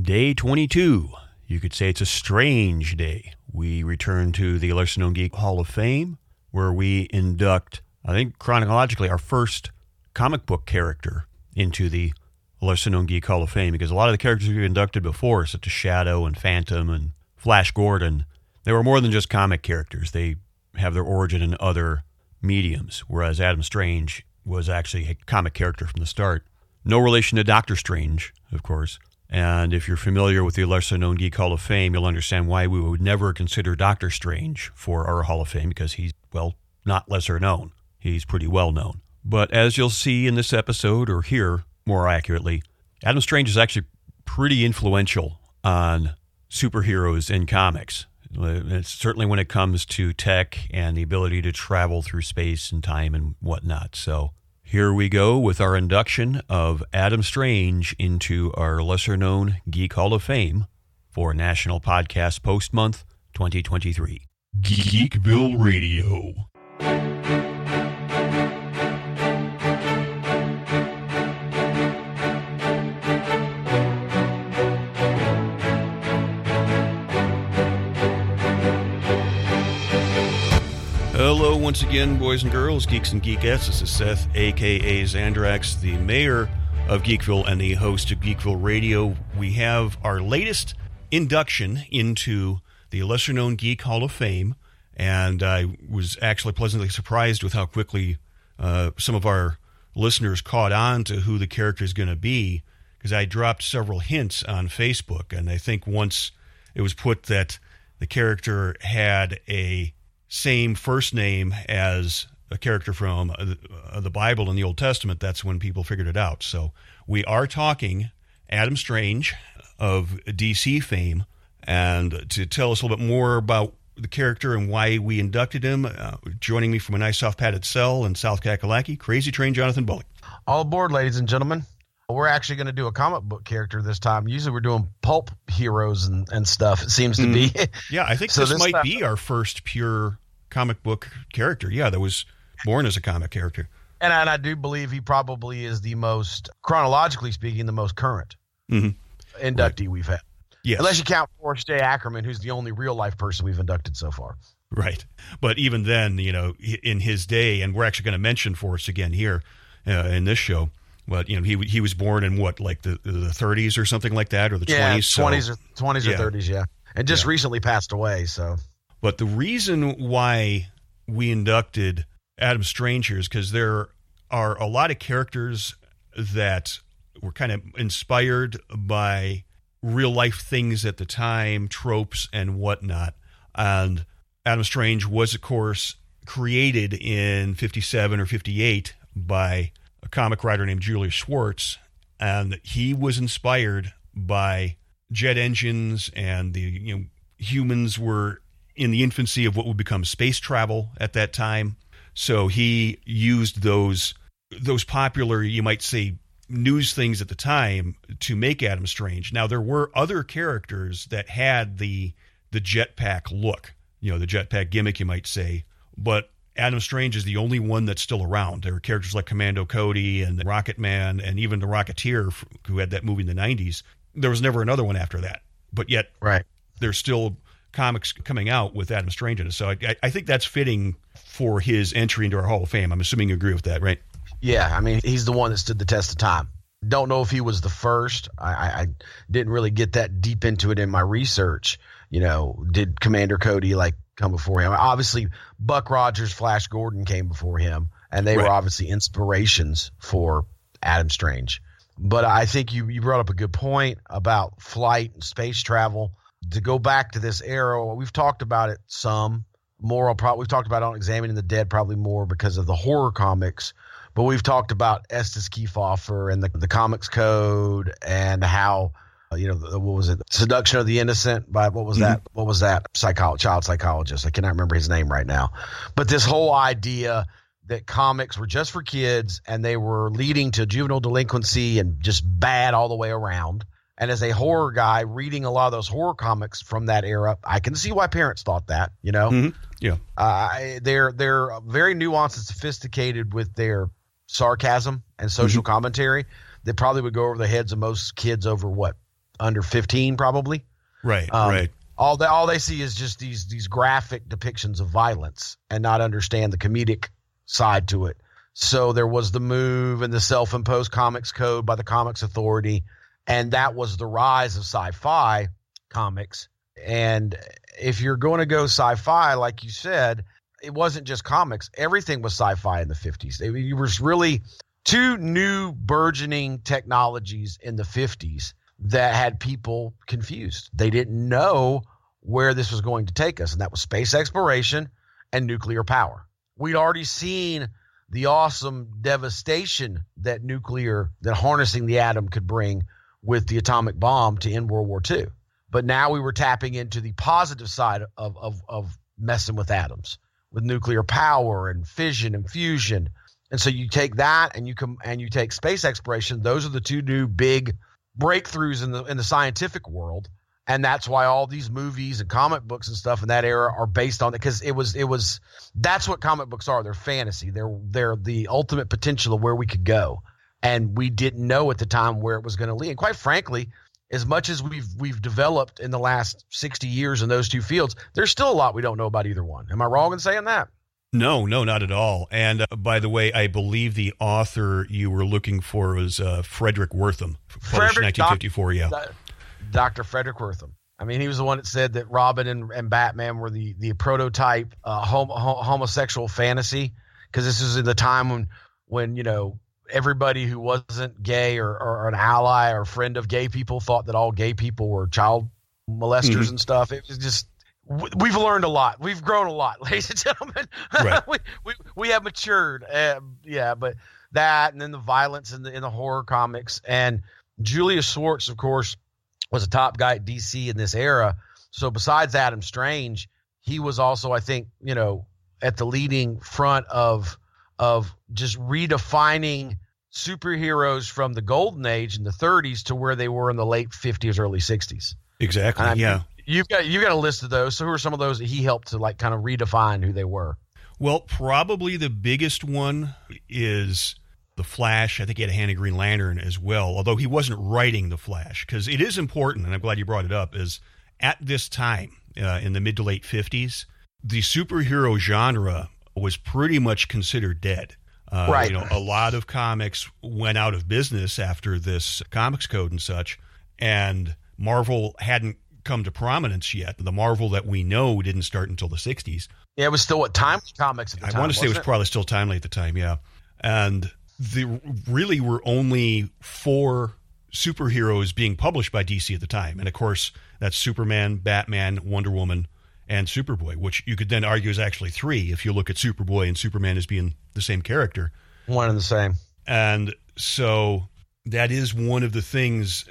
Day 22. You could say it's a strange day. We return to the Lesser Known Geek Hall of Fame, where we induct, I think chronologically, our first comic book character into the Lesser Known Geek Hall of Fame, because a lot of the characters we've inducted before, such as Shadow and Phantom and Flash Gordon, they were more than just comic characters. They have their origin in other mediums, whereas Adam Strange was actually a comic character from the start. No relation to Doctor Strange, of course. And if you're familiar with the lesser known Geek Hall of Fame, you'll understand why we would never consider Doctor Strange for our Hall of Fame because he's, well, not lesser known. He's pretty well known. But as you'll see in this episode, or here more accurately, Adam Strange is actually pretty influential on superheroes in comics. It's certainly when it comes to tech and the ability to travel through space and time and whatnot. So here we go with our induction of Adam Strange into our lesser known Geek Hall of Fame for National Podcast Post Month 2023. Geekville Radio. Once again, boys and girls, geeks and geekettes. This is Seth, aka Zandrax, the mayor of Geekville and the host of Geekville Radio. We have our latest induction into the lesser known Geek Hall of Fame, and I was actually pleasantly surprised with how quickly uh, some of our listeners caught on to who the character is going to be because I dropped several hints on Facebook, and I think once it was put that the character had a same first name as a character from uh, the Bible in the Old Testament, that's when people figured it out. So we are talking Adam Strange of DC fame. And to tell us a little bit more about the character and why we inducted him, uh, joining me from a nice soft padded cell in South Kakalaki, Crazy Train Jonathan Bullock. All aboard, ladies and gentlemen. We're actually going to do a comic book character this time. Usually we're doing pulp heroes and, and stuff, it seems to be. yeah, I think so this, this, might be our first pure comic book character. Yeah, that was born as a comic character. And, and I do believe he probably is the most, chronologically speaking, the most current mm-hmm. inductee right. we've had. Yes. Unless you count Forrest J. Ackerman, who's the only real life person we've inducted so far. Right. But even then, you know, in his day, and we're actually going to mention Forrest again here uh, in this show, but you know he he was born in what like the the 30s or something like that or the yeah, 20s 20s so, or 20s yeah. or 30s yeah and just yeah. recently passed away so but the reason why we inducted Adam Strange here is because there are a lot of characters that were kind of inspired by real life things at the time, tropes and whatnot. And Adam Strange was, of course, created in 57 or 58 by a comic writer named Julius Schwartz, and he was inspired by jet engines, and the you know humans were in the infancy of what would become space travel at that time. So he used those those popular, you might say, news things at the time to make Adam Strange. Now there were other characters that had the the jetpack look, you know, the jetpack gimmick, you might say, but Adam Strange is the only one that's still around. There are characters like Commando Cody and Rocket Man and even the Rocketeer who had that movie in the 90s. There was never another one after that. But yet right. there's still comics coming out with Adam Strange in it. So I, I think that's fitting for his entry into our Hall of Fame. I'm assuming you agree with that, right? Yeah, I mean, he's the one that stood the test of time. Don't know if he was the first. I, I didn't really get that deep into it in my research. You know, did Commander Cody like come before him. Obviously, Buck Rogers, Flash Gordon came before him, and they right. were obviously inspirations for Adam Strange. But I think you, you brought up a good point about flight and space travel. To go back to this era, we've talked about it some. More, probably we've talked about on examining the dead probably more because of the horror comics. But we've talked about Estes Kefauver and the, the comics code and how you know, what was it? Seduction of the Innocent by what was mm-hmm. that? What was that? Psycho- child psychologist. I cannot remember his name right now. But this whole idea that comics were just for kids and they were leading to juvenile delinquency and just bad all the way around. And as a horror guy, reading a lot of those horror comics from that era, I can see why parents thought that. You know, mm-hmm. yeah, uh, they're they're very nuanced and sophisticated with their sarcasm and social mm-hmm. commentary that probably would go over the heads of most kids over what under 15 probably. Right, Um, right. All they all they see is just these these graphic depictions of violence and not understand the comedic side to it. So there was the move and the self-imposed comics code by the Comics Authority, and that was the rise of sci-fi comics. And if you're going to go sci-fi, like you said, it wasn't just comics. Everything was sci-fi in the 50s. It, it was really two new burgeoning technologies in the 50s that had people confused. They didn't know where this was going to take us, and that was space exploration and nuclear power. We'd already seen the awesome devastation that nuclear, that harnessing the atom could bring with the atomic bomb to end World War II. But now we were tapping into the positive side of, of, of messing with atoms, with nuclear power and fission and fusion. And so you take that and you come and you take space exploration. Those are the two new big breakthroughs in the in the scientific world. And that's why all these movies and comic books and stuff in that era are based on it because it was it was that's what comic books are. They're fantasy. They're they're the ultimate potential of where we could go. And we didn't know at the time where it was going to lead. And quite frankly, as much as we've we've developed in the last 60 years in those two fields, there's still a lot we don't know about either one. Am I wrong in saying that? No, no, not at all. And uh, by the way, I believe the author you were looking for was uh, Fredric Wertham, published Frederick in 1954. yeah. Dr. Fredric Wertham. I mean, he was the one that said that Robin and, and Batman were the the prototype uh, hom- hom- homosexual fantasy because this is in the time when when you know everybody who wasn't gay or, or an ally or friend of gay people thought that all gay people were child molesters Mhm. and stuff. It was just we've learned a lot. We've grown a lot, ladies and gentlemen. Right. we, we we have matured. Uh, yeah, but that and then the violence in the in the horror comics and Julius Schwartz, of course, was a top guy at DC in this era. So besides Adam Strange, he was also, I think, you know, at the leading front of of just redefining superheroes from the golden age in the 30s to where they were in the late 50s, early 60s. Exactly. And I mean, yeah. You've got you've got a list of those. So who are some of those that he helped to like kind of redefine who they were? Well, probably the biggest one is the Flash. I think he had a hand in Green Lantern as well, although he wasn't writing the Flash because it is important, and I'm glad you brought it up. Is at this time uh, in the mid to late 50s, the superhero genre was pretty much considered dead. Uh, Right. You know, a lot of comics went out of business after this comics code and such, and Marvel hadn't come to prominence yet. The Marvel that we know didn't start until the 60s. Yeah, it was still what timely comics at the I time. want to say it was wasn't probably still timely at the time, yeah. And there really were only four superheroes being published by DC at the time. And of course, that's Superman, Batman, Wonder Woman, and Superboy, which you could then argue is actually three if you look at Superboy and Superman as being the same character. one and the same. And so that is one of the things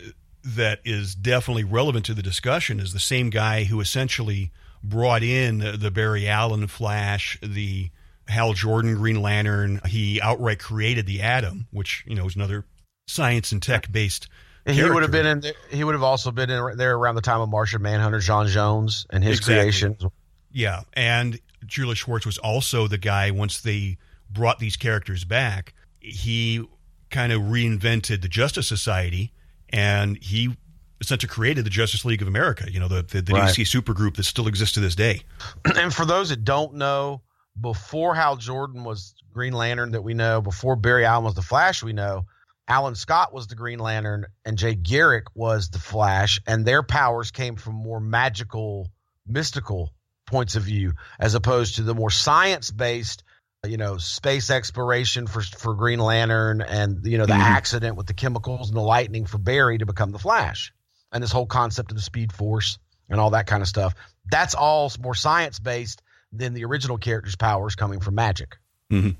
that is definitely relevant to the discussion is the same guy who essentially brought in the, the Barry Allen Flash, the Hal Jordan Green Lantern. He outright created the Atom, which, you know, is another science and tech based And he would have been in. There, he would have also been in there around the time of Martian Manhunter, J'onn J'onzz, and his Exactly. creations. Yeah, and Julius Schwartz was also the guy once they brought these characters back. He kind of reinvented the Justice Society, and he essentially created the Justice League of America. You know, the the, the Right. DC supergroup that still exists to this day. and for those that don't know, before Hal Jordan was Green Lantern that we know, before Barry Allen was the Flash we know, Alan Scott was the Green Lantern and Jay Garrick was the Flash, and their powers came from more magical, mystical points of view, as opposed to the more science based. You know, space exploration for for Green Lantern, and you know the Mhm. accident with the chemicals and the lightning for Barry to become the Flash, and this whole concept of the Speed Force and all that kind of stuff. That's all more science based than the original character's powers coming from magic. Yeah,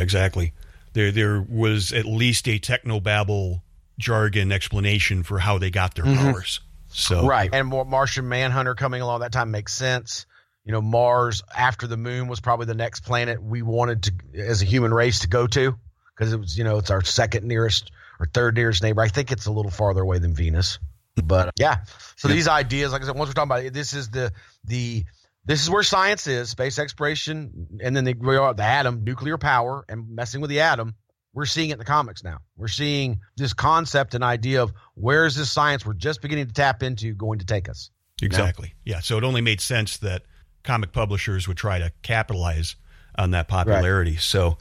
exactly. There there was at least a technobabble jargon explanation for how they got their Mhm. powers. So Right. And more Martian Manhunter coming along that time makes sense. You know, Mars after the moon was probably the next planet we wanted to, as a human race, to go to because it was, you know, it's our second nearest or third nearest neighbor. I think it's a little farther away than Venus, but uh, yeah. So these ideas, like I said, once we're talking about it, this is the the this is where science is, space exploration, and then the, we are the atom, nuclear power, and messing with the atom we're seeing it in the comics now. We're seeing this concept and idea of where is this science we're just beginning to tap into going to take us. Exactly. Yeah. So it only made sense that comic publishers would try to capitalize on that popularity. Right. So,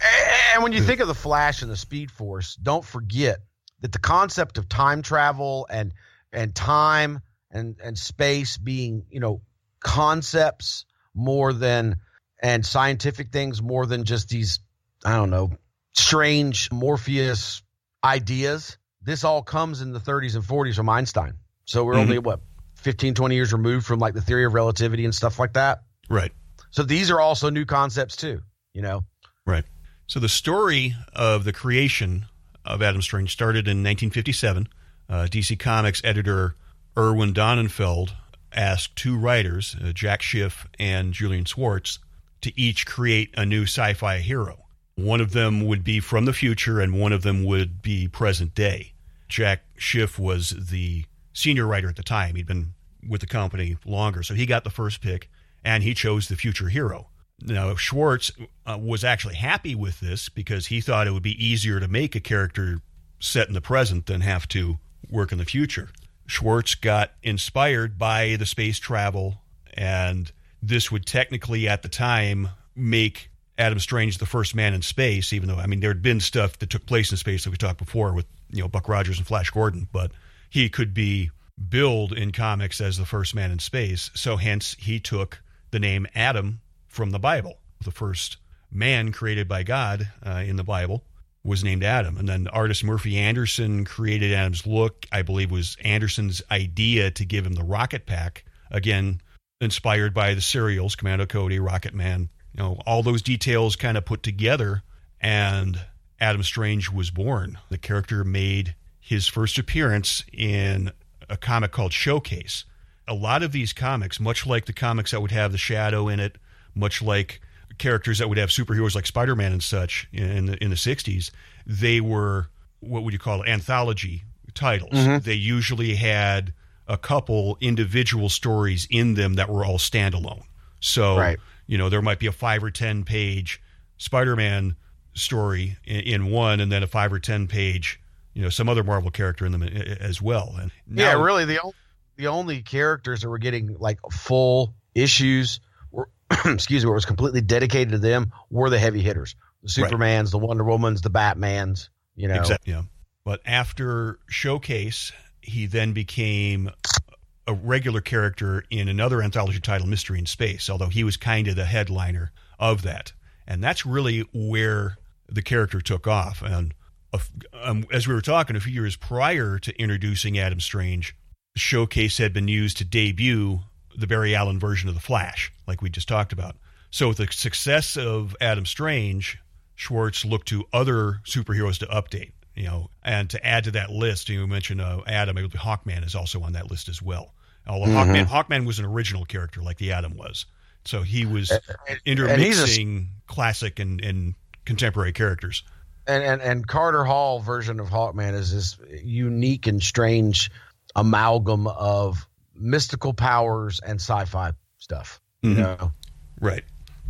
and when you think of the Flash and the Speed Force, don't forget that the concept of time travel and and time and and space being you know concepts more than and scientific things more than just these I don't know strange Morpheus ideas. This all comes in the 30s and 40s from Einstein. So we're mm-hmm. only what 15 20 years removed from like the theory of relativity and stuff like that. Right. So these are also new concepts too, you know. Right. So the story of the creation of Adam Strange started in 1957. Uh, DC Comics editor Irwin Donenfeld asked two writers, uh, Jack Schiff and Julian Schwartz, to each create a new sci fi hero. One of them would be from the future, and one of them would be present day. Jack Schiff was the senior writer at the time. He'd been with the company longer, so he got the first pick, and he chose the future hero. Now, Schwartz uh, was actually happy with this because he thought it would be easier to make a character set in the present than have to work in the future. Schwartz got inspired by the space travel, and this would technically, at the time, make Adam Strange the first man in space, even though, I mean, there had been stuff that took place in space that we talked before with, you know, Buck Rogers and Flash Gordon, but he could be billed in comics as the first man in space. So hence he took the name Adam from the Bible. The first man created by God uh, in the Bible was named Adam. And then artist Murphy Anderson created Adam's look, I believe was Anderson's idea to give him the rocket pack. Again, inspired by the serials, Commando Cody, Rocket Man, you know, all those details kind of put together and Adam Strange was born. The character made his first appearance in a comic called Showcase. A lot of these comics, much like the comics that would have the Shadow in it, much like characters that would have superheroes like Spider-Man and such in the in the 60s, they were what would you call it anthology titles. Mm-hmm. They usually had a couple individual stories in them that were all standalone. So, right. you know, there might be a 5 or 10 page Spider-Man story in, in one and then a 5 or 10 page, you know, some other Marvel character in them as well. And now, yeah, really the only, the only characters that were getting like full issues were excuse me, where it was completely dedicated to them were the heavy hitters. The Supermans, right. the Wonder Womans, the Batmans, you know. Exactly. Yeah. But after Showcase, he then became a regular character in another anthology title, Mystery in Space, although he was kind of the headliner of that. And that's really where the character took off. And um, as we were talking a few years prior to introducing Adam Strange, Showcase had been used to debut the Barry Allen version of the Flash, like we just talked about. So with the success of Adam Strange, Schwartz looked to other superheroes to update, you know, and to add to that list. You mentioned uh, Adam, Hawkman is also on that list as well. Although mm-hmm. Hawkman, Hawkman was an original character like the Adam was, so he was intermixing a, classic and, and contemporary characters. And, and and Carter Hall version of Hawkman is this unique and strange amalgam of mystical powers and sci-fi stuff. You mm-hmm. know, right,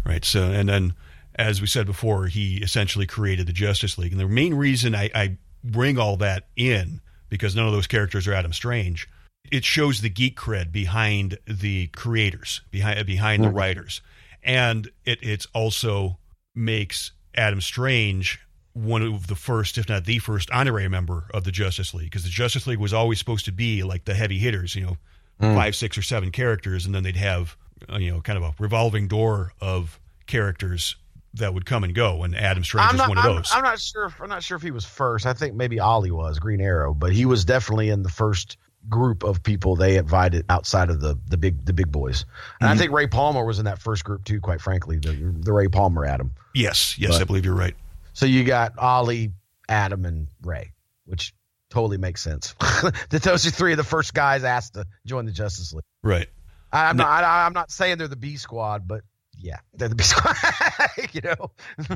right. So, and then as we said before, he essentially created the Justice League, and the main reason I, I bring all that in because none of those characters are Adam Strange. It shows the geek cred behind the creators, behind behind mm-hmm. the writers, and it it's also makes Adam Strange one of the first, if not the first, honorary member of the Justice League, because the Justice League was always supposed to be like the heavy hitters, you know, mm. five, six, or seven characters, and then they'd have uh, you know kind of a revolving door of characters that would come and go. And Adam Strange is one of those. I'm, I'm, not sure. If, I'm not sure if he was first. I think maybe Ollie was Green Arrow, but he was definitely in the first group of people they invited outside of the the big the big boys. And mm-hmm. I think Ray Palmer was in that first group too. Quite frankly, the the Ray Palmer Adam. Yes, yes, but, I believe you're right. So you got Ollie, Adam, and Ray, which totally makes sense. that those are three of the first guys asked to join the Justice League. Right. I, am not. I, I'm not saying they're the B squad, but yeah, they're the B squad. you know.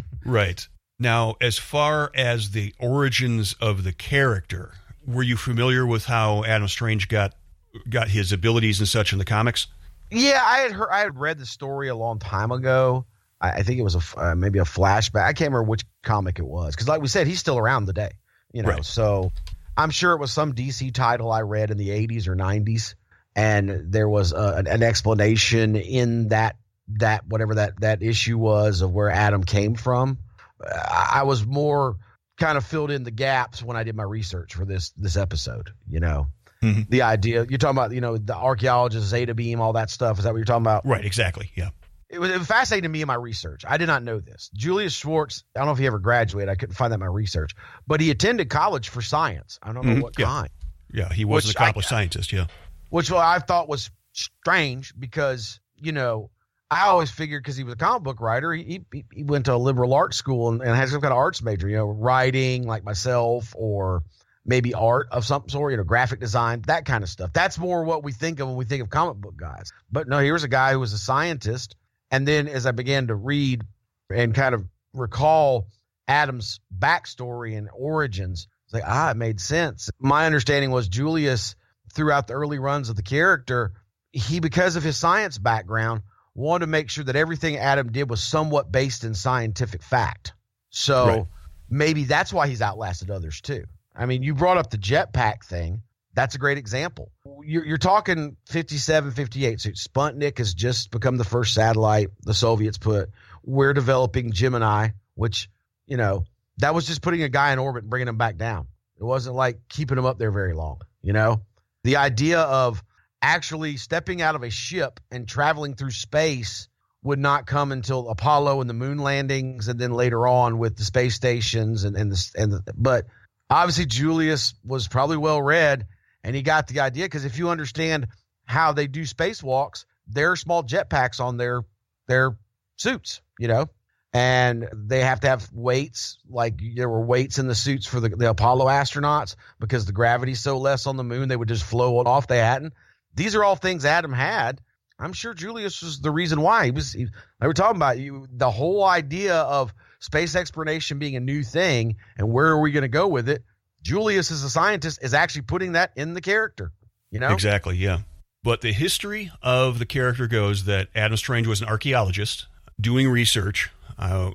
right. Now, as far as the origins of the character, were you familiar with how Adam Strange got got his abilities and such in the comics? Yeah, I had heard. I had read the story a long time ago. I, I think it was a uh, maybe a flashback. I can't remember which comic it was because, like we said, he's still around today. You know, Right. so I'm sure it was some DC title I read in the 80s or 90s, and there was a, an, an explanation in that that whatever that that issue was of where Adam came from. I I was more kind of filled in the gaps when I did my research for this this episode. You know, Mhm. the idea you're talking about, you know, the archaeologist, Zeta Beam, all that stuff. Is that what you're talking about? Right, exactly. Yeah. It was, it was fascinating to me in my research. I did not know this. Julius Schwartz, I don't know if he ever graduated. I couldn't find that in my research, but he attended college for science. I don't know Mhm, what yeah. kind, Yeah. He was an I- accomplished scientist. Yeah. which I thought was strange because, you know, I always figured because he was a comic book writer, he, he, he went to a liberal arts school and, and had some kind of arts major, you know, writing like myself or maybe art of some sort, you know, graphic design, that kind of stuff. That's more what we think of when we think of comic book guys. But no, here's a guy who was a scientist. And then as I began to read and kind of recall Adam's backstory and origins, it's like, ah, it made sense. My understanding was Julius, throughout the early runs of the character, he, because of his science background, wanted to make sure that everything Adam did was somewhat based in scientific fact. So Right. maybe that's why he's outlasted others too. I mean, you brought up the jetpack thing. That's a great example. You're, you're talking 57, 58. So Sputnik has just become the first satellite the Soviets put. We're developing Gemini, which, you know, that was just putting a guy in orbit and bringing him back down. It wasn't like keeping him up there very long, you know? The idea of actually stepping out of a ship and traveling through space would not come until Apollo and the moon landings, and then later on with the space stations and and the and the, but obviously Julius was probably well read and he got the idea because if you understand how they do spacewalks, there are small jetpacks on their their suits, you know, and they have to have weights like there were weights in the suits for the, the Apollo astronauts because the gravity's so less on the moon they would just flow off. They hadn't. These are all things Adam had. I'm sure Julius was the reason why he was. He, they were talking about you. The whole idea of space exploration being a new thing and where are we going to go with it? Julius, as a scientist, is actually putting that in the character. You know, Exactly, yeah. But the history of the character goes that Adam Strange was an archaeologist doing research uh,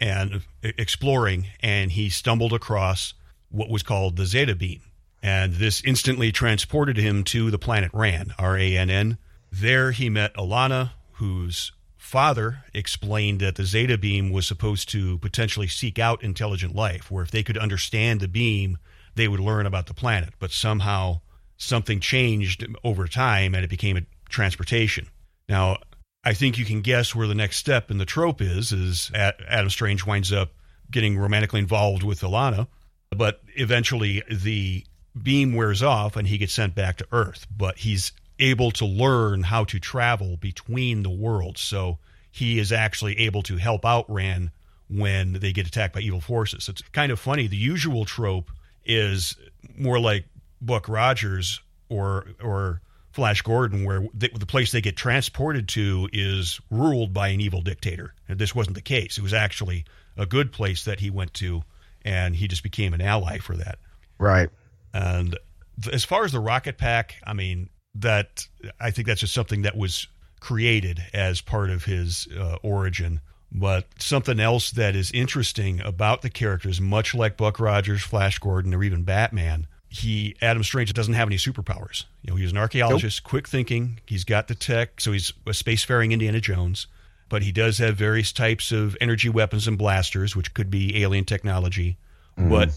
and exploring, and he stumbled across what was called the Zeta Beam. And this instantly transported him to the planet Rann, R A N N. There he met Alanna, whose father explained that the Zeta Beam was supposed to potentially seek out intelligent life, where if they could understand the beam, they would learn about the planet. But somehow something changed over time and it became a transportation. Now, I think you can guess where the next step in the trope is, is Adam Strange winds up getting romantically involved with Alanna, but eventually the beam wears off and he gets sent back to Earth, but he's able to learn how to travel between the worlds. So he is actually able to help out Rann when they get attacked by evil forces. It's kind of funny. The usual trope is more like Buck Rogers or or Flash Gordon, where the, the place they get transported to is ruled by an evil dictator. And this wasn't the case. It was actually a good place that he went to, and he just became an ally for that. right? And th- as far as the rocket pack, I mean, that I think that's just something that was created as part of his uh, origin. But something else that is interesting about the characters, much like Buck Rogers, Flash Gordon, or even Batman, he Adam Strange doesn't have any superpowers. You know, he's an archaeologist, quick thinking. He's got the tech, so he's a spacefaring Indiana Jones. But he does have various types of energy weapons and blasters, which could be alien technology. But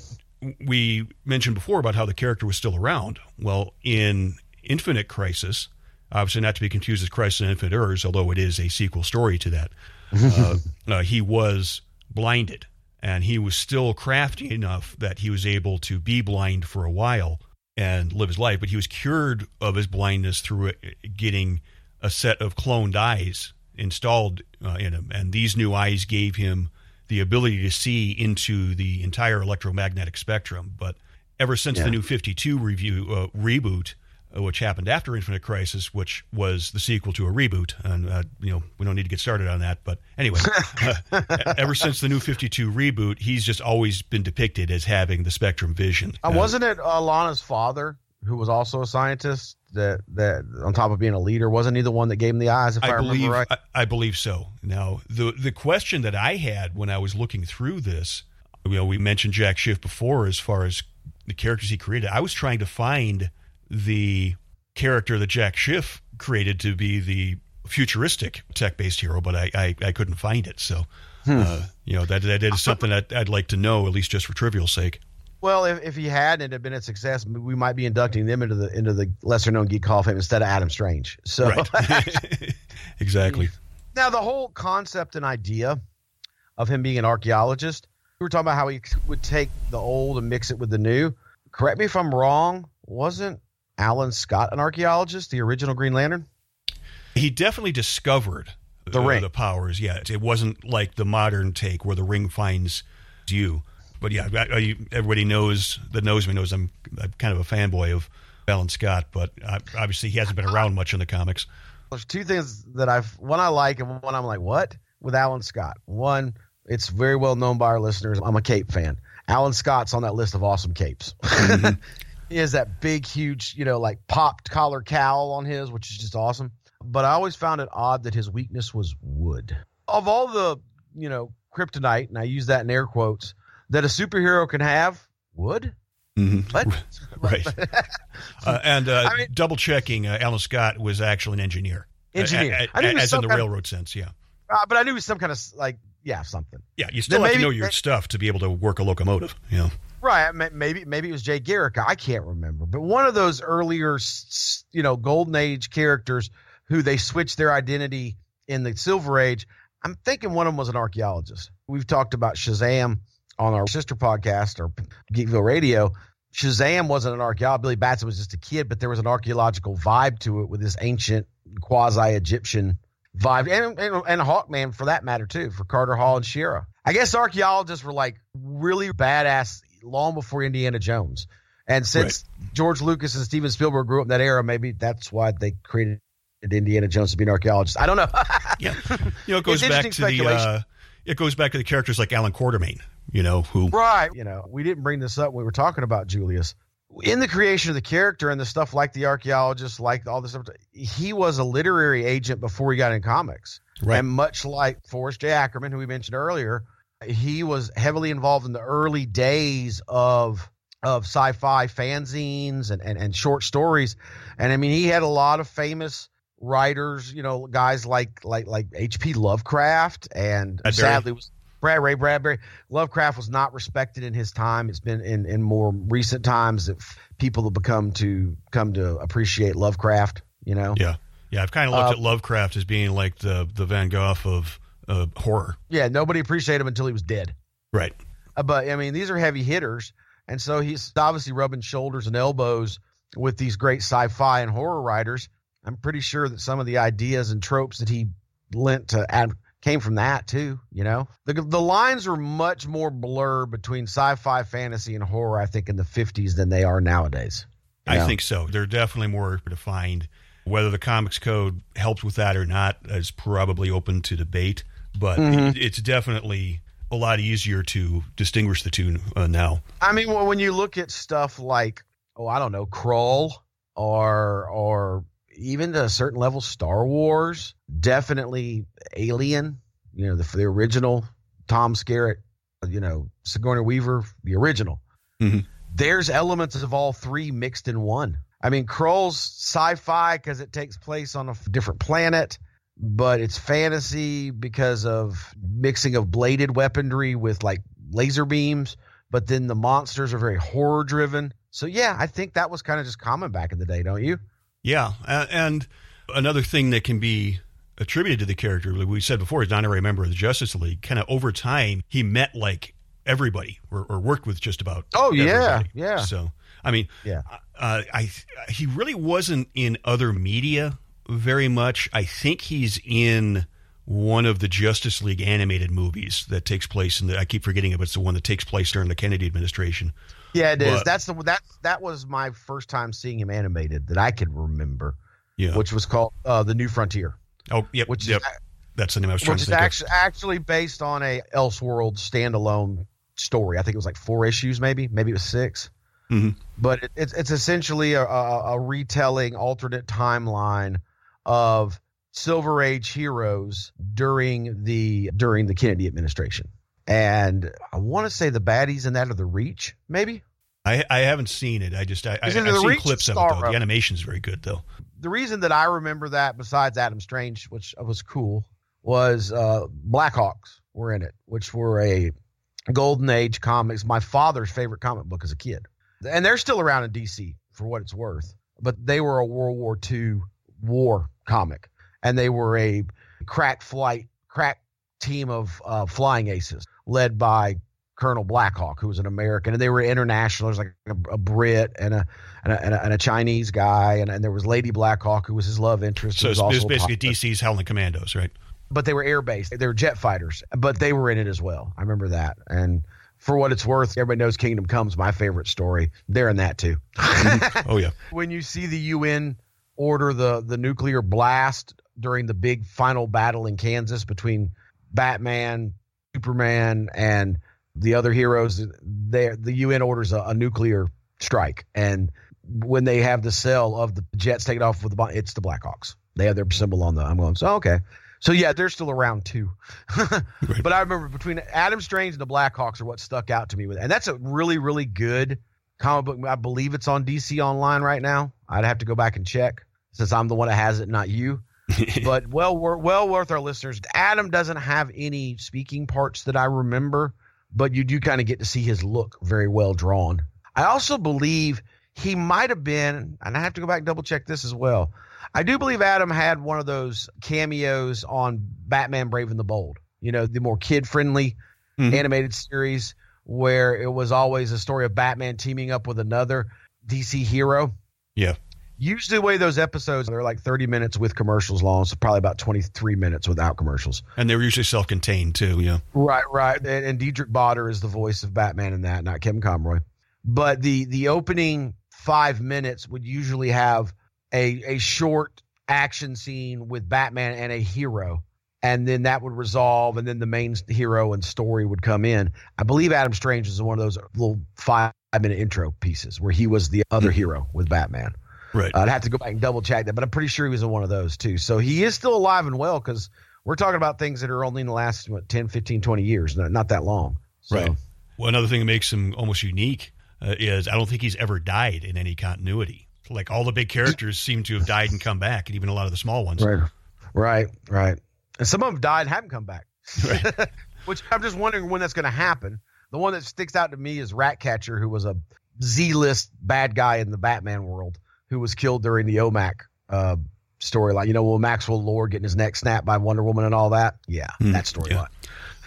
we mentioned before about how the character was still around. Well, in Infinite Crisis, obviously not to be confused with Crisis on Infinite Earths, although it is a sequel story to that, uh, uh, he was blinded. And he was still crafty enough that he was able to be blind for a while and live his life. But he was cured of his blindness through uh, getting a set of cloned eyes installed uh, in him. And these new eyes gave him the ability to see into the entire electromagnetic spectrum. But ever since Yeah. the new 52 review uh, reboot, which happened after Infinite Crisis, which was the sequel to a reboot, and uh, you know we don't need to get started on that. But anyway, uh, ever since the new 52 reboot, he's just always been depicted as having the spectrum vision. Uh, wasn't it Alanna's father who was also a scientist that that on top of being a leader wasn't he the one that gave him the eyes if I, I believe remember right? I, I believe so. Now the the question that I had when I was looking through this, you know, we mentioned Jack Schiff before as far as the characters he created. I was trying to find the character that Jack Schiff created to be the futuristic tech based hero, but I, I, I couldn't find it. So, uh, you know, that, that is something that I'd like to know, at least just for trivial sake. Well, if, if he had and had been a success, we might be inducting them into the into the lesser known geek hall of fame instead of Adam Strange. So Right. exactly. now the whole concept and idea of him being an archaeologist, we were talking about how he would take the old and mix it with the new. Correct me if I'm wrong. Wasn't Alan Scott an archaeologist, the original Green Lantern? He definitely discovered The ring. the powers. Yeah, it wasn't like the modern take where the ring finds you. But yeah, I, I, everybody knows that knows me knows I'm, I'm kind of a fanboy of Alan Scott, but uh, obviously he hasn't been around much in the comics. There's two things that I've one I like and one I'm like, what? With Alan Scott. One, it's very well known by our listeners. I'm a cape fan. Alan Scott's on that list of awesome capes. he has that big, huge, you know, like popped collar cowl on his, which is just awesome. But I always found it odd that his weakness was wood. Of all the, you know, kryptonite, and I use that in air quotes, that a superhero can have, wood? Mm-hmm. What? Right. Uh, and uh, I mean- double checking, uh, Alan Scott was actually an engineer. Engineer. A- a- I knew he as in the kind of- railroad sense, yeah. Uh, but I knew it was some kind of like, yeah, something. Yeah, you still Then have to know your stuff to be able to work a locomotive. You know, Right. Maybe maybe it was Jay Garrick. I can't remember. But one of those earlier, you know, golden age characters who they switched their identity in the Silver Age. I'm thinking one of them was an archaeologist. We've talked about Shazam on our sister podcast or Geekville Radio. Shazam wasn't an archaeologist. Billy Batson was just a kid, but there was an archaeological vibe to it with this ancient quasi-Egyptian vibe, and, and and Hawkman for that matter too, for Carter Hall and Shira. I guess archaeologists were like really badass long before Indiana Jones, and since George Lucas and Steven Spielberg grew up in that era, maybe that's why they created Indiana Jones to be an archaeologist. I don't know. yeah. You know, it goes It's back to the uh, it goes back to the characters like Allan Quatermain. You know, who Right. You know, we didn't bring this up when we were talking about Julius. In the creation of the character and the stuff like the archaeologist, like all this stuff, he was a literary agent before he got in comics. Right. And much like Forrest J. Ackerman, who we mentioned earlier, he was heavily involved in the early days of of sci-fi fanzines and, and, and short stories. And I mean, he had a lot of famous writers, you know, guys like like like H.P. Lovecraft and sadly was Brad Ray Bradbury. Lovecraft was not respected in his time. It's been in, in more recent times that people have become to come to appreciate Lovecraft. You know, yeah, yeah. I've kind of looked Uh, at Lovecraft as being like the the Van Gogh of uh, horror. yeah. Nobody appreciated him until he was dead. Right. Uh, but I mean, these are heavy hitters, and so he's obviously rubbing shoulders and elbows with these great sci-fi and horror writers. I'm pretty sure that some of the ideas and tropes that he lent to add came from that too. You know, the the lines are much more blurred between sci-fi, fantasy, and horror. I think in the 50s than they are nowadays. I know? think so. They're definitely more defined. Whether the comics code helps with that or not is probably open to debate, but Mm-hmm. it- it's definitely a lot easier to distinguish the two uh, now. I mean, well, when you look at stuff like, oh, I don't know, Krull or or even to a certain level, Star Wars, definitely Alien. You know, the the original Tom Skerritt, you know, Sigourney Weaver, the original. Mhm. There's elements of all three mixed in one. I mean, Krull's sci-fi because it takes place on a f- different planet, but it's fantasy because of mixing of bladed weaponry with like laser beams. But then the monsters are very horror driven. So yeah, I think that was kind of just common back in the day, don't you? Yeah, and another thing that can be attributed to the character, like we said before, he's not a member of the Justice League. Kind of over time, he met like everybody or, or worked with just about. Oh, yeah, everybody. yeah. So I mean, Yeah. uh, I he really wasn't in other media very much. I think he's in one of the Justice League animated movies that takes place in the. I keep forgetting it, but it's the one that takes place during the Kennedy administration. Yeah, it is. But- That's the that that was my first time seeing him animated that I can remember, Yeah. which was called uh, the New Frontier, oh, yep. which yep. is That's the name I was trying which to is think of. actually actually based on a Elseworld standalone story. I think it was like four issues, maybe maybe it was six. Mhm. but it, it's it's essentially a, a, a retelling, alternate timeline of Silver Age heroes during the during the Kennedy administration. And I want to say the baddies in that are the Reach, maybe. I, I haven't seen it. I just I, I, I've seen clips of it though. The animation is very good though. the reason that I remember that, besides Adam Strange, which was cool, was uh, Blackhawks were in it, which were a golden age comics. My father's favorite comic book as a kid, and they're still around in DC for what it's worth. But they were a World War II war comic, and they were a crack flight, crack team of uh, flying aces led by Colonel Blackhawk, who was an American, and they were international. There's like a, a Brit and a and a, and a and a Chinese guy, and, and there was Lady Blackhawk, who was his love interest. So it's, was it's also a basically. DC's Howling Commandos, right? But they were air based. They were jet fighters, but they were in it as well. I remember that. And for what it's worth, everybody knows Kingdom Come's my favorite story. They're in that too. Oh yeah. when you see the UN order the the nuclear blast during the big final battle in Kansas between Batman, Superman, and the other heroes, they the UN orders a, a nuclear strike, and when they have the cell of the jets taken off with the bomb, it's the Blackhawks. They have their symbol on the. I'm going. So okay. So yeah, they're still around too. But I remember between Adam Strange and the Blackhawks are what stuck out to me with, and that's a really really good comic book. I believe it's on DC Online right now. I'd have to go back and check since I'm the one that has it, not you. but well, well worth our listeners. Adam doesn't have any speaking parts that I remember, but you do kind of get to see his look very well drawn. I also believe he might have been, and I have to go back and double check this as well. I do believe Adam had one of those cameos on Batman Brave and the Bold. You know, the more kid friendly Mhm. animated series where it was always a story of Batman teaming up with another DC hero. Yeah. Usually, the way those episodes they're like 30 minutes with commercials long, so probably about 23 minutes without commercials. And they were usually self-contained too. Yeah. Right, right. And, and Diedrich Bader is the voice of Batman in that, not Kevin Conroy. But the the opening five minutes would usually have a a short action scene with Batman and a hero, and then that would resolve, and then the main hero and story would come in. I believe Adam Strange is one of those little five minute intro pieces where he was the other hero with Batman. Right. I'd have to go back and double check that, but I'm pretty sure he was in one of those too. So he is still alive and well because we're talking about things that are only in the last what, 10, 15, 20 years, not, not that long. So, Right. Well, another thing that makes him almost unique uh, is I don't think he's ever died in any continuity. Like all the big characters seem to have died and come back, and even a lot of the small ones. Right, right, right. And some of them died and haven't come back. Right. Which I'm just wondering when that's going to happen. The one that sticks out to me is Ratcatcher, who was a Z-list bad guy in the Batman world, who was killed during the OMAC uh, storyline. You know, well, Maxwell Lord getting his neck snapped by Wonder Woman and all that. Yeah, Hmm, that storyline. yeah.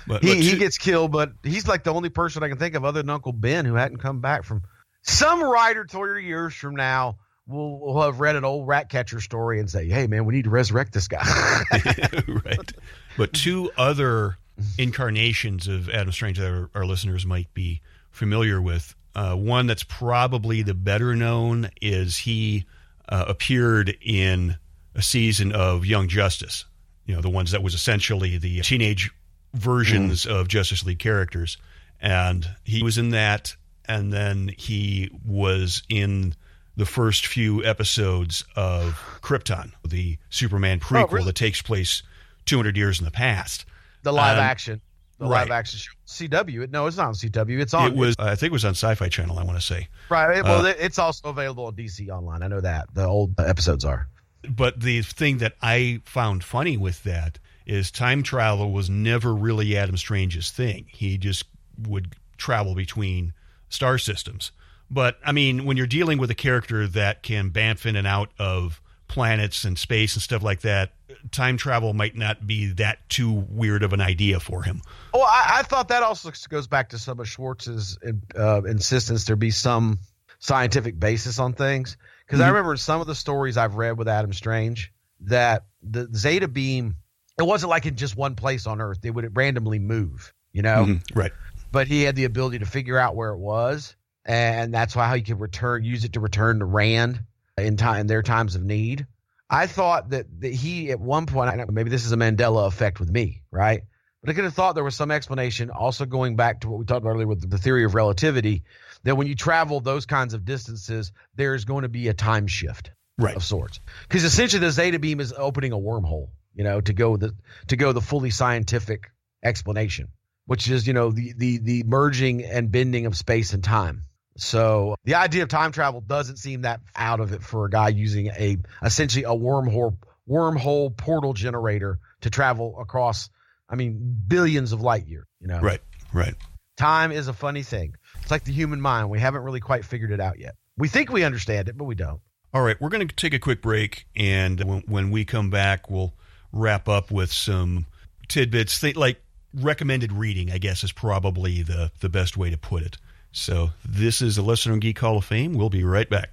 But, He, he gets killed, but he's like the only person I can think of other than Uncle Ben who hadn't come back from. Some writer 30 years from now will, will have read an old rat catcher story and say, "Hey, man, we need to resurrect this guy." right. But two other incarnations of Adam Strange that our, our listeners might be familiar with. Uh, one that's probably the better known is he uh, appeared in a season of Young Justice. You know, the ones that was essentially the teenage versions of Justice League characters. And he was in that. And then he was in the first few episodes of Krypton, the Superman prequel Oh, really? that takes place 200 years in the past. the live Um, action, the right. live action show. CW. No, it's not on CW. It's on. It was, I think, it was on Sci-Fi Channel. I want to say, right. Well, uh, it's also available on DC Online. I know that the old episodes are. but the thing that I found funny with that is time travel was never really Adam Strange's thing. He just would travel between star systems. But I mean, when you're dealing with a character that can bamf in and out of planets and space and stuff like that, time travel might not be that too weird of an idea for him. Well, I, I thought that also goes back to some of Schwartz's uh, insistence there be some scientific basis on things. Because I Mhm. remember some of the stories I've read with Adam Strange that the Zeta beam, it wasn't like in just one place on Earth. It would randomly move, you know. Mhm. Right. But he had the ability to figure out where it was, and that's why he could return, use it to return to Rann in time in their times of need. I thought that, that he at one point, I know maybe this is a Mandela effect with me, right? But I could have thought there was some explanation, also going back to what we talked about earlier with the theory of relativity, that when you travel those kinds of distances, there's going to be a time shift Right. of sorts. Because essentially, the zeta beam is opening a wormhole, you know, to go the to go the fully scientific explanation, which is you know the the the merging and bending of space and time. So the idea of time travel doesn't seem that out of it for a guy using a essentially a wormhole wormhole portal generator to travel across. I mean, billions of light years. You know, Right. Right. time is a funny thing. It's like the human mind. We haven't really quite figured it out yet. We think we understand it, but we don't. All right, we're going to take a quick break, and when, when we come back, we'll wrap up with some tidbits, th- like recommended reading. I guess is probably the the best way to put it. So this is the Lesser Known Geek Hall of Fame. We'll be right back.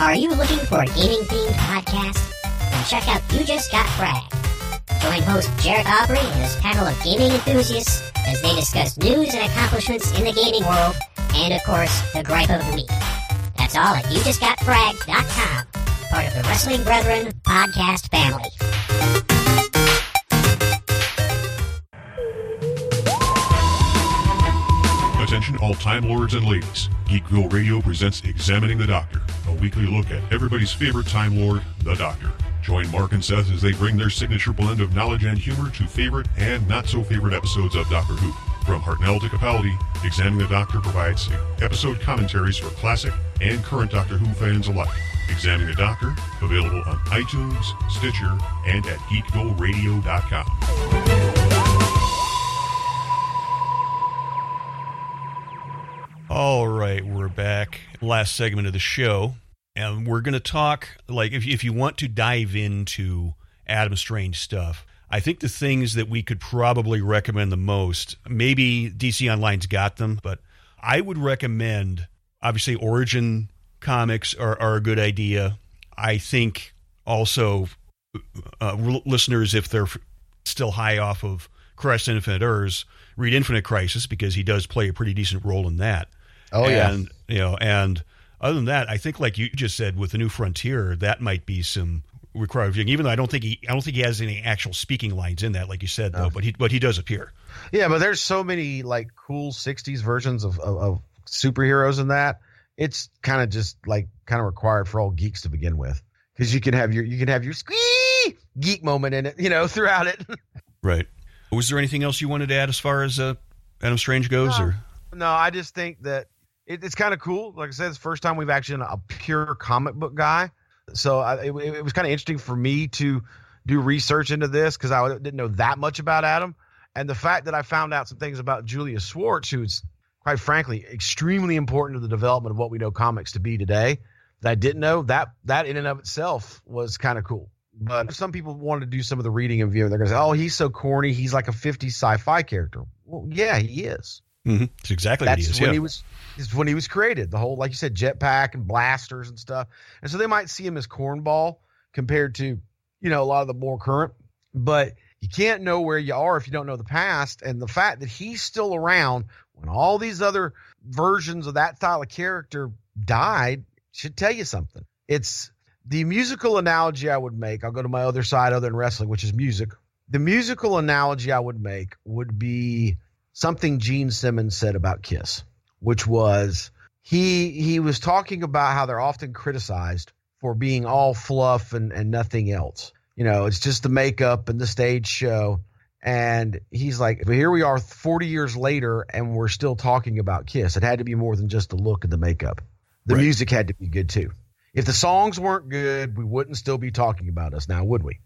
Are you looking for a gaming themed podcast? Then check out You Just Got Fragged. Join host Jared Aubrey and his panel of gaming enthusiasts as they discuss news and accomplishments in the gaming world, and of course, the gripe of the week. That's all at YouJustGotFragged.com, part of the Wrestling Brethren podcast family. Attention all Time Lords and ladies. Geekville Radio presents Examining the Doctor, a weekly look at everybody's favorite Time Lord, the Doctor. Join Mark and Seth as they bring their signature blend of knowledge and humor to favorite and not so favorite episodes of Doctor Who. From Hartnell to Capaldi, Examining the Doctor provides episode commentaries for classic and current Doctor Who fans alike. Examining the Doctor, available on iTunes, Stitcher, and at geekvilleradio.com. All right, we're back. Last segment of the show, and we're going to talk like if if you want to dive into Adam Strange stuff. I think the things that we could probably recommend the most, maybe DC Online's got them, but I would recommend obviously Origin comics are, are a good idea. I think also uh, r- listeners, if they're still high off of Crisis Infinite Earths, read Infinite Crisis because he does play a pretty decent role in that. Oh, yeah. and you know, and other than that, I think like you just said with the New Frontier, that might be some required viewing. Even though I don't think he, I don't think he has any actual speaking lines in that, like you said though. But he, but he does appear. Yeah, but there's so many like cool '60s versions of of, of superheroes in that. It's kind of just like kind of required for all geeks to begin with, because you can have your you can have your squee geek moment in it, you know, throughout it. Right. Was there anything else you wanted to add as far as uh, Adam Strange goes, No. or no, I just think that it, it's kind of cool. Like I said, it's first time we've actually done a pure comic book guy. So I, it, it was kind of interesting for me to do research into this because I didn't know that much about Adam. And the fact that I found out some things about Julius Schwartz, who's quite frankly extremely important to the development of what we know comics to be today, that I didn't know that that in and of itself was kind of cool. But some people wanted to do some of the reading and viewing. They're going to say, "Oh, he's so corny. He's like a 50s sci-fi character." Well, yeah, he is. Mhm. it's exactly what he That's is. when Yeah. he was. Is when he was created. The whole, like you said, jetpack and blasters and stuff. And so they might see him as cornball compared to, you know, a lot of the more current. But you can't know where you are if you don't know the past. And the fact that he's still around when all these other versions of that style of character died should tell you something. It's the musical analogy I would make. I'll go to my other side other than wrestling, which is music. The musical analogy I would make would be something Gene Simmons said about Kiss, which was he he was talking about how they're often criticized for being all fluff and, and nothing else. You know, it's just the makeup and the stage show. And he's like, but here we are 40 years later, and we're still talking about Kiss. It had to be more than just the look and the makeup. The Right. music had to be good too. If the songs weren't good, we wouldn't still be talking about us now, would we?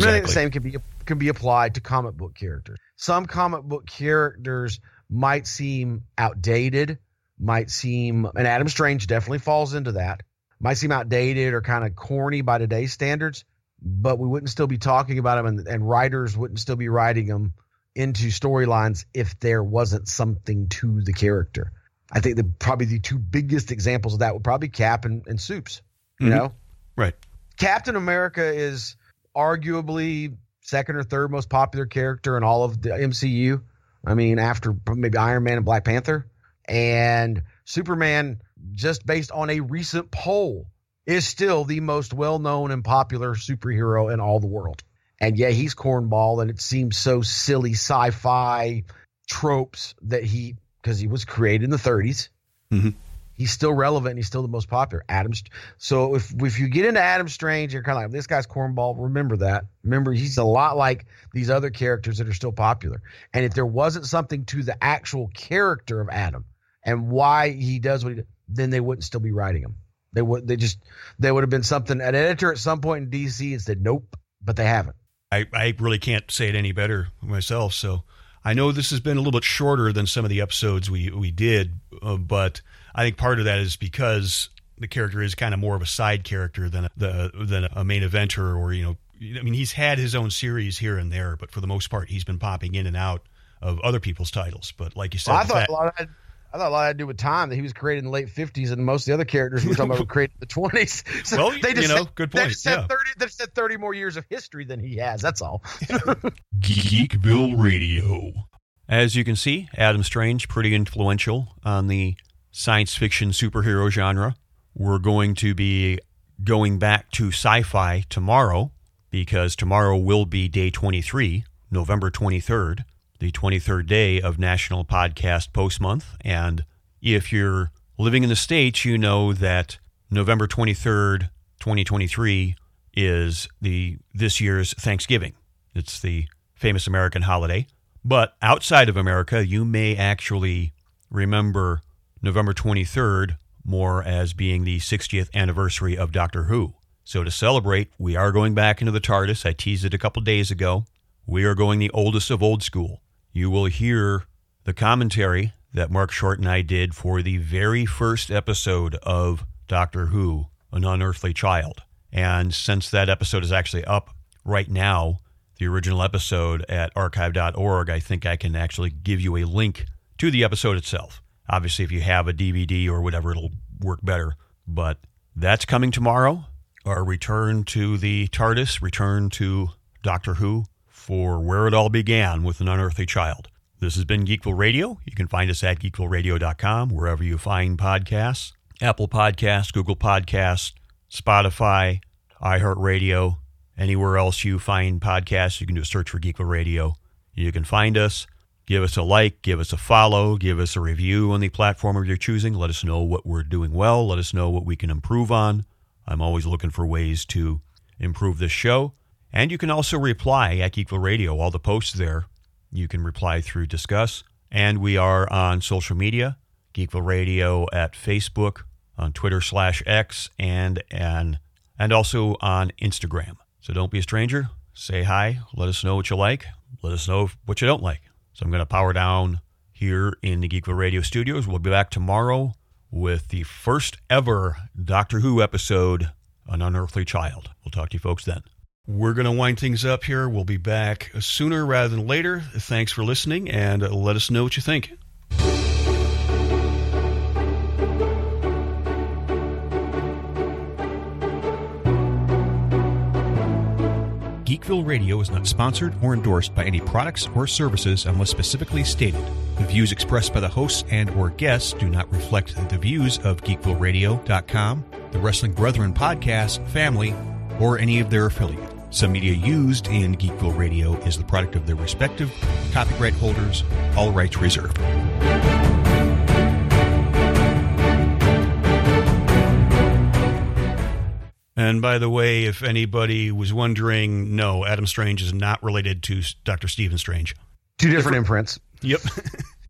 I think Exactly. the same can be can be applied to comic book characters. Some comic book characters might seem outdated, might seem, and Adam Strange definitely falls into that. Might seem outdated or kind of corny by today's standards, but we wouldn't still be talking about them, and, and writers wouldn't still be writing them into storylines if there wasn't something to the character. I think the probably the two biggest examples of that would probably Cap and, and Soups. You Mhm. know, Right. Captain America is arguably second or third most popular character in all of the MCU. I mean, after maybe Iron Man and Black Panther. And Superman, just based on a recent poll, is still the most well known and popular superhero in all the world. And yeah, he's cornball, and it seems so silly sci fi tropes that he because he was created in the 30s. Mhm. He's still relevant. and He's still the most popular. Adam. So if if you get into Adam Strange, you're kind of like this guy's cornball. Remember that. Remember he's a lot like these other characters that are still popular. And if there wasn't something to the actual character of Adam and why he does what he does, then they wouldn't still be writing him. They would. They just. They would have been something. An editor at some point in DC and said nope, but they haven't. I, I really can't say it any better myself. So I know this has been a little bit shorter than some of the episodes we we did, uh, but I think part of that is because the character is kind of more of a side character than a, the than a main eventer, or you know, I mean, he's had his own series here and there, but for the most part, he's been popping in and out of other people's titles. But like you said, Well, I thought fact- a lot had, I thought a lot had to do with time that he was created in the late fifties, and most of the other characters we were talking about were created in the twenties. So Well, they just you know, had, good They point, just had yeah. thirty. They just had thirty more years of history than he has. That's all. Geekville Radio. As you can see, Adam Strange, pretty influential on the science fiction superhero genre. We're going to be going back to sci fi tomorrow because tomorrow will be day 23, November 23rd, the 23rd day of National Podcast Post Month. And if you're living in the States, you know that November 23rd, 2023 is the this year's Thanksgiving. It's the famous American holiday. But outside of America, you may actually remember November 23rd more as being the 60th anniversary of Doctor Who. So to celebrate, we are going back into the TARDIS. I teased it a couple days ago. We are going the oldest of old school. You will hear the commentary that Mark Short and I did for the very first episode of Doctor Who, An Unearthly Child. And since that episode is actually up right now, the original episode at archive.org, I think I can actually give you a link to the episode itself. Obviously, if you have a DVD or whatever, it'll work better. But that's coming tomorrow. Our return to the TARDIS, return to Doctor Who for where it all began with an unearthly child. This has been Geekville Radio. You can find us at geekvilleradio.com, wherever you find podcasts Apple Podcasts, Google Podcasts, Spotify, iHeartRadio, anywhere else you find podcasts. You can do a search for Geekville Radio. You can find us. Give us a like, give us a follow, give us a review on the platform of your choosing. Let us know what we're doing well. Let us know what we can improve on. I'm always looking for ways to improve this show. And you can also reply at Geekville Radio. All the posts there, you can reply through Disqus. And we are on social media, Geekville Radio at Facebook, on Twitter slash X, and and and also on Instagram. So don't be a stranger. Say hi. Let us know what you like. Let us know what you don't like. So I'm going to power down here in the Geekville Radio studios. We'll be back tomorrow with the first ever Doctor Who episode, An Unearthly Child. We'll talk to you folks then. We're going to wind things up here. We'll be back sooner rather than later. Thanks for listening and let us know what you think. Geekville Radio is not sponsored or endorsed by any products or services unless specifically stated. The views expressed by the hosts and or guests do not reflect the views of geekvilleradio.com, the Wrestling Brethren podcast, family, or any of their affiliates. Some media used in Geekville Radio is the product of their respective copyright holders, all rights reserved. And by the way, if anybody was wondering, no, Adam Strange is not related to Dr. Stephen Strange. Two different imprints. Yep.